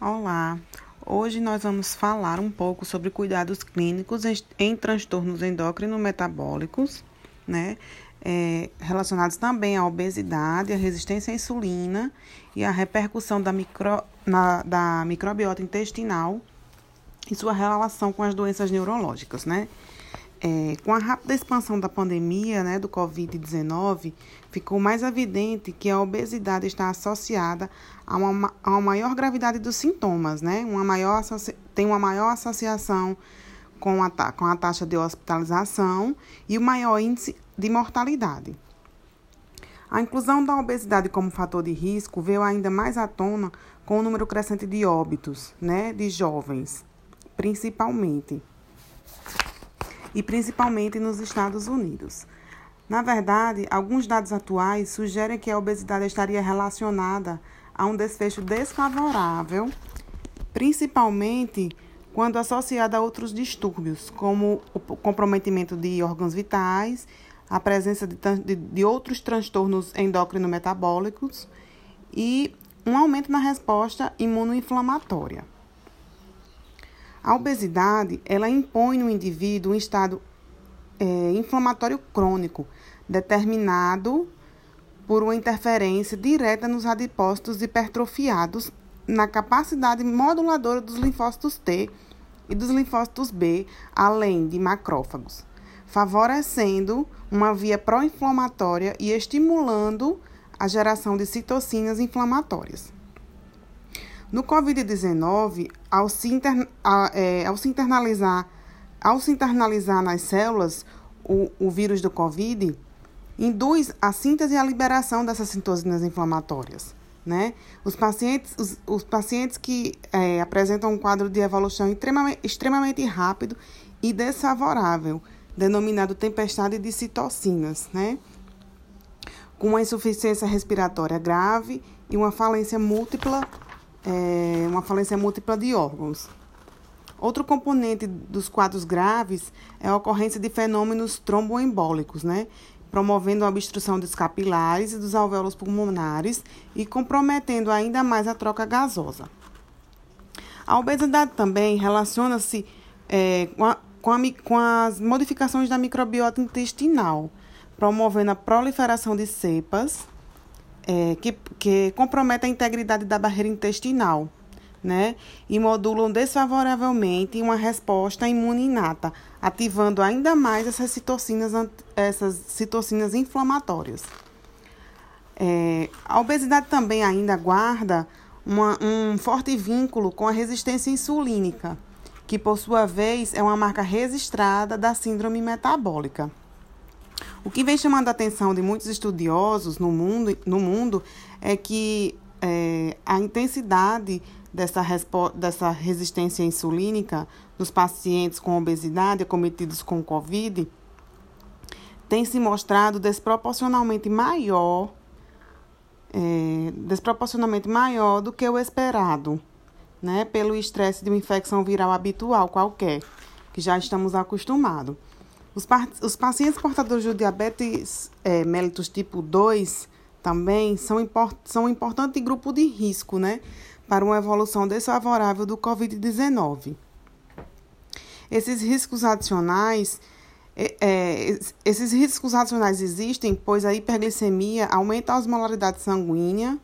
Olá, hoje nós vamos falar um pouco sobre cuidados clínicos em, transtornos endócrino-metabólicos, né? É, relacionados também à obesidade, à resistência à insulina e à repercussão da, micro, na, da microbiota intestinal e sua relação com as doenças neurológicas, né? É, com a rápida expansão da pandemia né, do Covid-19, ficou mais evidente que a obesidade está associada a uma, a uma maior gravidade dos sintomas, né? uma maior, tem uma maior associação com a, com a taxa de hospitalização e o maior índice de mortalidade. A inclusão da obesidade como fator de risco veio ainda mais à tona com o número crescente de óbitos né, de jovens, principalmente e principalmente nos Estados Unidos. Na verdade, alguns dados atuais sugerem que a obesidade estaria relacionada a um desfecho desfavorável, principalmente quando associada a outros distúrbios, como o comprometimento de órgãos vitais, a presença de, de, de outros transtornos endócrino-metabólicos e um aumento na resposta imunoinflamatória. A obesidade, ela impõe no indivíduo um estado é, inflamatório crônico, determinado por uma interferência direta nos adipócitos hipertrofiados na capacidade moduladora dos linfócitos T e dos linfócitos B, além de macrófagos, favorecendo uma via pró-inflamatória e estimulando a geração de citocinas inflamatórias. No Covid-19, ao, se inter, é, ao se internalizar, ao se internalizar nas células o, o vírus do Covid, induz a síntese e a liberação dessas citocinas inflamatórias. Né? Os, pacientes, os, os pacientes que é, apresentam um quadro de evolução extremamente, extremamente rápido e desfavorável, denominado tempestade de citocinas, né? com uma insuficiência respiratória grave e uma falência múltipla é, uma falência múltipla de órgãos. Outro componente dos quadros graves é a ocorrência de fenômenos tromboembólicos, né? promovendo a obstrução dos capilares e dos alvéolos pulmonares e comprometendo ainda mais a troca gasosa. A obesidade também relaciona-se é, com, com, com as modificações da microbiota intestinal, promovendo a proliferação de cepas, é, que, que comprometem a integridade da barreira intestinal, né? E modulam desfavoravelmente uma resposta imune inata, ativando ainda mais essas citocinas, essas citocinas inflamatórias. É, a obesidade também ainda guarda uma, um forte vínculo com a resistência insulínica, que por sua vez é uma marca registrada da síndrome metabólica. O que vem chamando a atenção de muitos estudiosos no mundo, no mundo é que é, a intensidade dessa, dessa resistência insulínica nos pacientes com obesidade acometidos com Covid tem se mostrado desproporcionalmente maior, é, desproporcionalmente maior do que o esperado, né, pelo estresse de uma infecção viral habitual qualquer, que já estamos acostumados. Os, os pacientes portadores de diabetes é, mellitus tipo 2 também são, import são um importante grupo de risco, né? Para uma evolução desfavorável do Covid-19. Esses riscos adicionais, é, é, esses riscos adicionais existem, pois a hiperglicemia aumenta a osmolaridade sanguínea,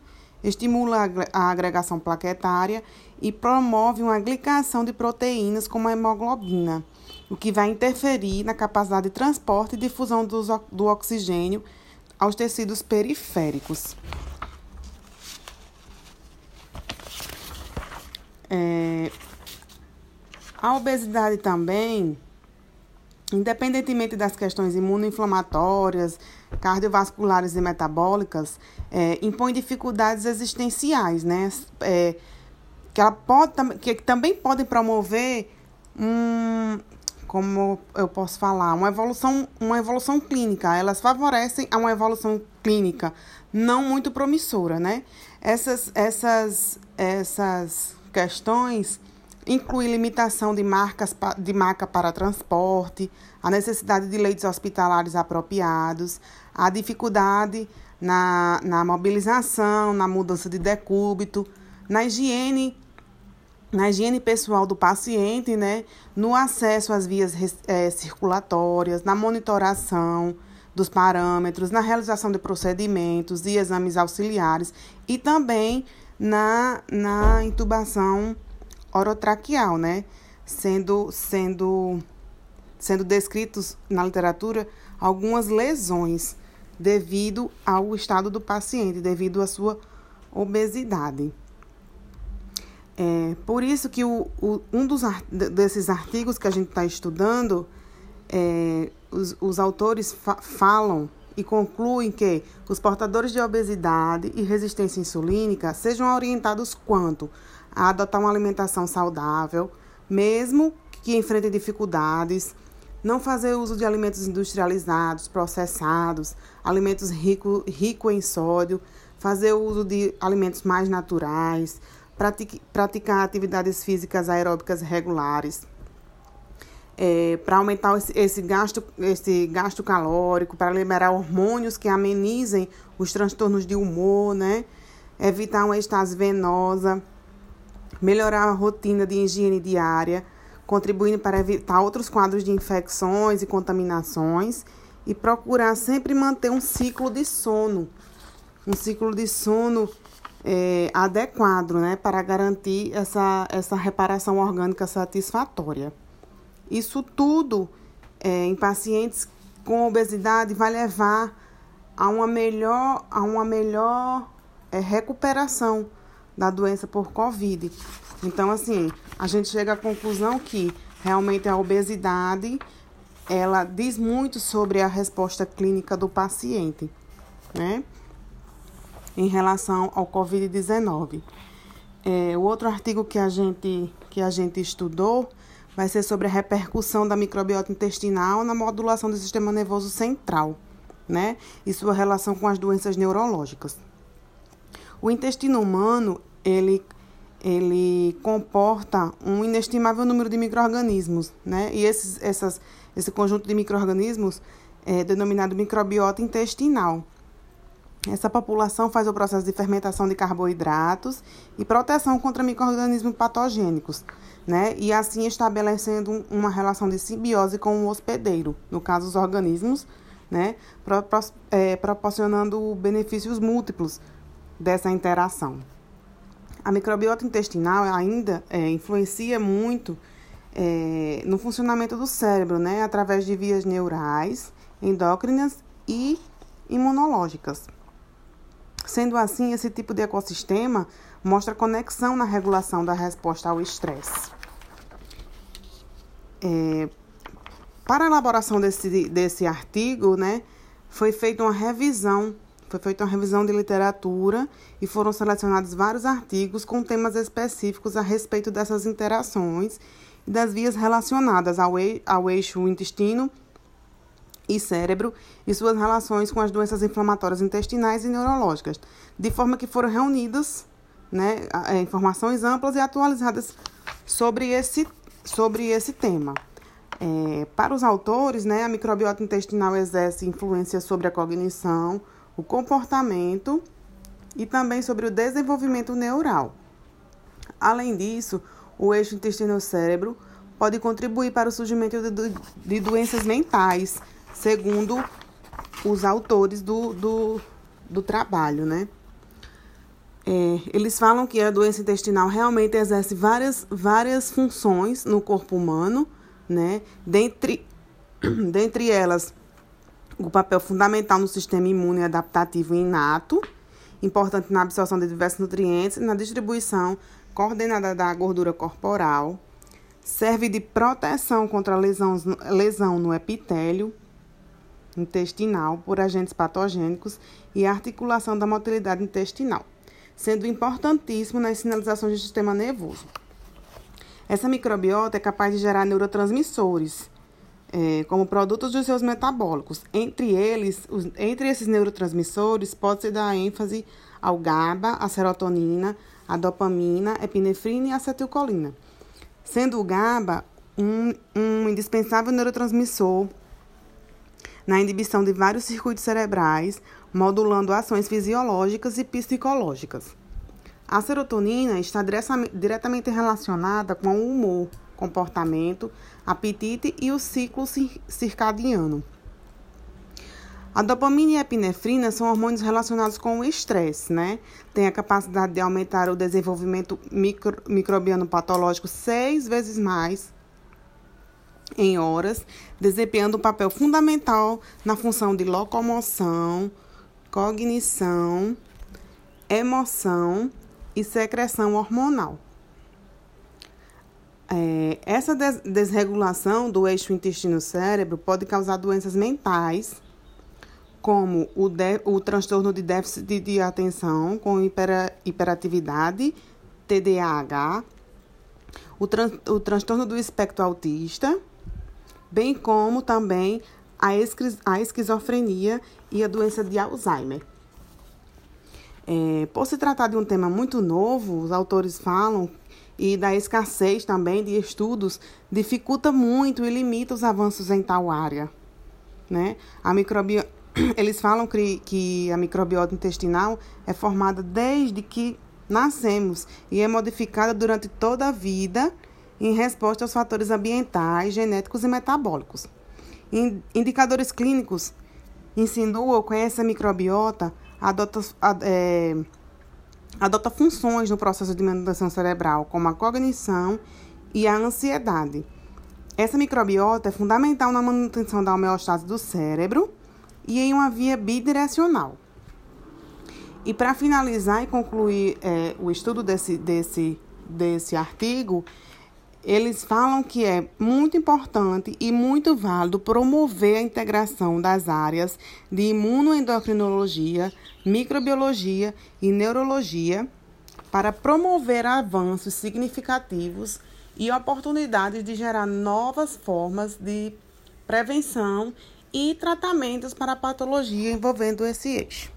estimula a agregação plaquetária e promove uma glicação de proteínas como a hemoglobina o que vai interferir na capacidade de transporte e difusão do, oxigênio aos tecidos periféricos. É, a obesidade também, independentemente das questões imunoinflamatórias, cardiovasculares e metabólicas, é, impõe dificuldades existenciais, né? É, que, ela pode, que também podem promover um, como eu posso falar, uma evolução, uma evolução clínica. Elas favorecem a uma evolução clínica não muito promissora, né? Essas, essas, essas questões incluem limitação de marcas de marca para transporte, a necessidade de leitos hospitalares apropriados, a dificuldade na, na mobilização, na mudança de decúbito, na higiene na higiene pessoal do paciente, né, no acesso às vias é, circulatórias, na monitoração dos parâmetros, na realização de procedimentos e exames auxiliares e também na, na intubação orotraqueal, né, sendo, sendo, sendo descritos na literatura algumas lesões devido ao estado do paciente, devido à sua obesidade. É, por isso que o, o, um dos, desses artigos que a gente está estudando, é, os, os autores fa falam e concluem que os portadores de obesidade e resistência insulínica sejam orientados quanto? A adotar uma alimentação saudável, mesmo que enfrentem dificuldades, não fazer uso de alimentos industrializados, processados, alimentos ricos rico em sódio, fazer uso de alimentos mais naturais, praticar atividades físicas aeróbicas regulares. É, para aumentar esse, esse, gasto, esse gasto calórico, para liberar hormônios que amenizem os transtornos de humor, né? Evitar uma estase venosa, melhorar a rotina de higiene diária, contribuindo para evitar outros quadros de infecções e contaminações e procurar sempre manter um ciclo de sono, um ciclo de sono é, adequado, né, para garantir essa, essa reparação orgânica satisfatória. Isso tudo é, em pacientes com obesidade vai levar a uma melhor, a uma melhor é, recuperação da doença por Covid. Então, assim, a gente chega à conclusão que realmente a obesidade ela diz muito sobre a resposta clínica do paciente, né? Em relação ao Covid-19. É, o outro artigo que a, gente, que a gente estudou vai ser sobre a repercussão da microbiota intestinal na modulação do sistema nervoso central, né? E sua relação com as doenças neurológicas. O intestino humano, ele ele comporta um inestimável número de micro-organismos, né? E esses, essas, esse conjunto de micro-organismos é denominado microbiota intestinal. Essa população faz o processo de fermentação de carboidratos e proteção contra micro-organismos patogênicos, né? E assim estabelecendo uma relação de simbiose com o hospedeiro, no caso os organismos, né? Pro, pro, é, proporcionando benefícios múltiplos dessa interação. A microbiota intestinal ainda é, influencia muito é, no funcionamento do cérebro, né, através de vias neurais, endócrinas e imunológicas. Sendo assim, esse tipo de ecossistema mostra conexão na regulação da resposta ao estresse. É, para a elaboração desse, desse artigo, né, foi feita uma revisão foi feita uma revisão de literatura e foram selecionados vários artigos com temas específicos a respeito dessas interações e das vias relacionadas ao, ao eixo intestino e cérebro e suas relações com as doenças inflamatórias intestinais e neurológicas, de forma que foram reunidas né, é, informações amplas e atualizadas sobre esse, sobre esse tema. É, para os autores, né, a microbiota intestinal exerce influência sobre a cognição, o comportamento e também sobre o desenvolvimento neural. Além disso, o eixo intestino-cérebro pode contribuir para o surgimento de, de doenças mentais, segundo os autores do, do, do trabalho, né? É, eles falam que a doença intestinal realmente exerce várias, várias funções no corpo humano, né? Dentre, dentre elas, o papel fundamental no sistema imune adaptativo inato, importante na absorção de diversos nutrientes e na distribuição coordenada da gordura corporal, serve de proteção contra lesão, lesão no epitélio intestinal por agentes patogênicos e articulação da motilidade intestinal, sendo importantíssimo nas sinalizações do sistema nervoso. Essa microbiota é capaz de gerar neurotransmissores, é, como produtos dos seus metabólicos. Entre eles, os, entre esses neurotransmissores, pode-se dar ênfase ao GABA, a serotonina, a dopamina, epinefrina e a acetilcolina. Sendo o GABA um, um indispensável neurotransmissor na inibição de vários circuitos cerebrais, modulando ações fisiológicas e psicológicas. A serotonina está diretamente relacionada com o humor, comportamento, apetite e o ciclo circadiano. A dopamina e a epinefrina são hormônios relacionados com o estresse, né? Tem a capacidade de aumentar o desenvolvimento micro, microbiano patológico seis vezes mais em horas, desempenhando um papel fundamental na função de locomoção, cognição, emoção e secreção hormonal. É, essa des desregulação do eixo intestino-cérebro pode causar doenças mentais como o, o transtorno de déficit de atenção com hiper, hiperatividade, TDAH, o, tran, o transtorno do espectro autista, bem como também a, a esquizofrenia e a doença de Alzheimer. É, por se tratar de um tema muito novo, os autores falam e da escassez também de estudos dificulta muito e limita os avanços em tal área. Né? A microbiologia eles falam que, que a microbiota intestinal é formada desde que nascemos e é modificada durante toda a vida em resposta aos fatores ambientais, genéticos e metabólicos. Indicadores clínicos insinuam que essa microbiota adota, é, adota funções no processo de manutenção cerebral, como a cognição e a ansiedade. Essa microbiota é fundamental na manutenção da homeostase do cérebro e em uma via bidirecional. E para finalizar e concluir é, o estudo desse, desse, desse artigo, eles falam que é muito importante e muito válido promover a integração das áreas de imunoendocrinologia, microbiologia e neurologia para promover avanços significativos e oportunidades de gerar novas formas de prevenção e tratamentos para patologia envolvendo esse eixo.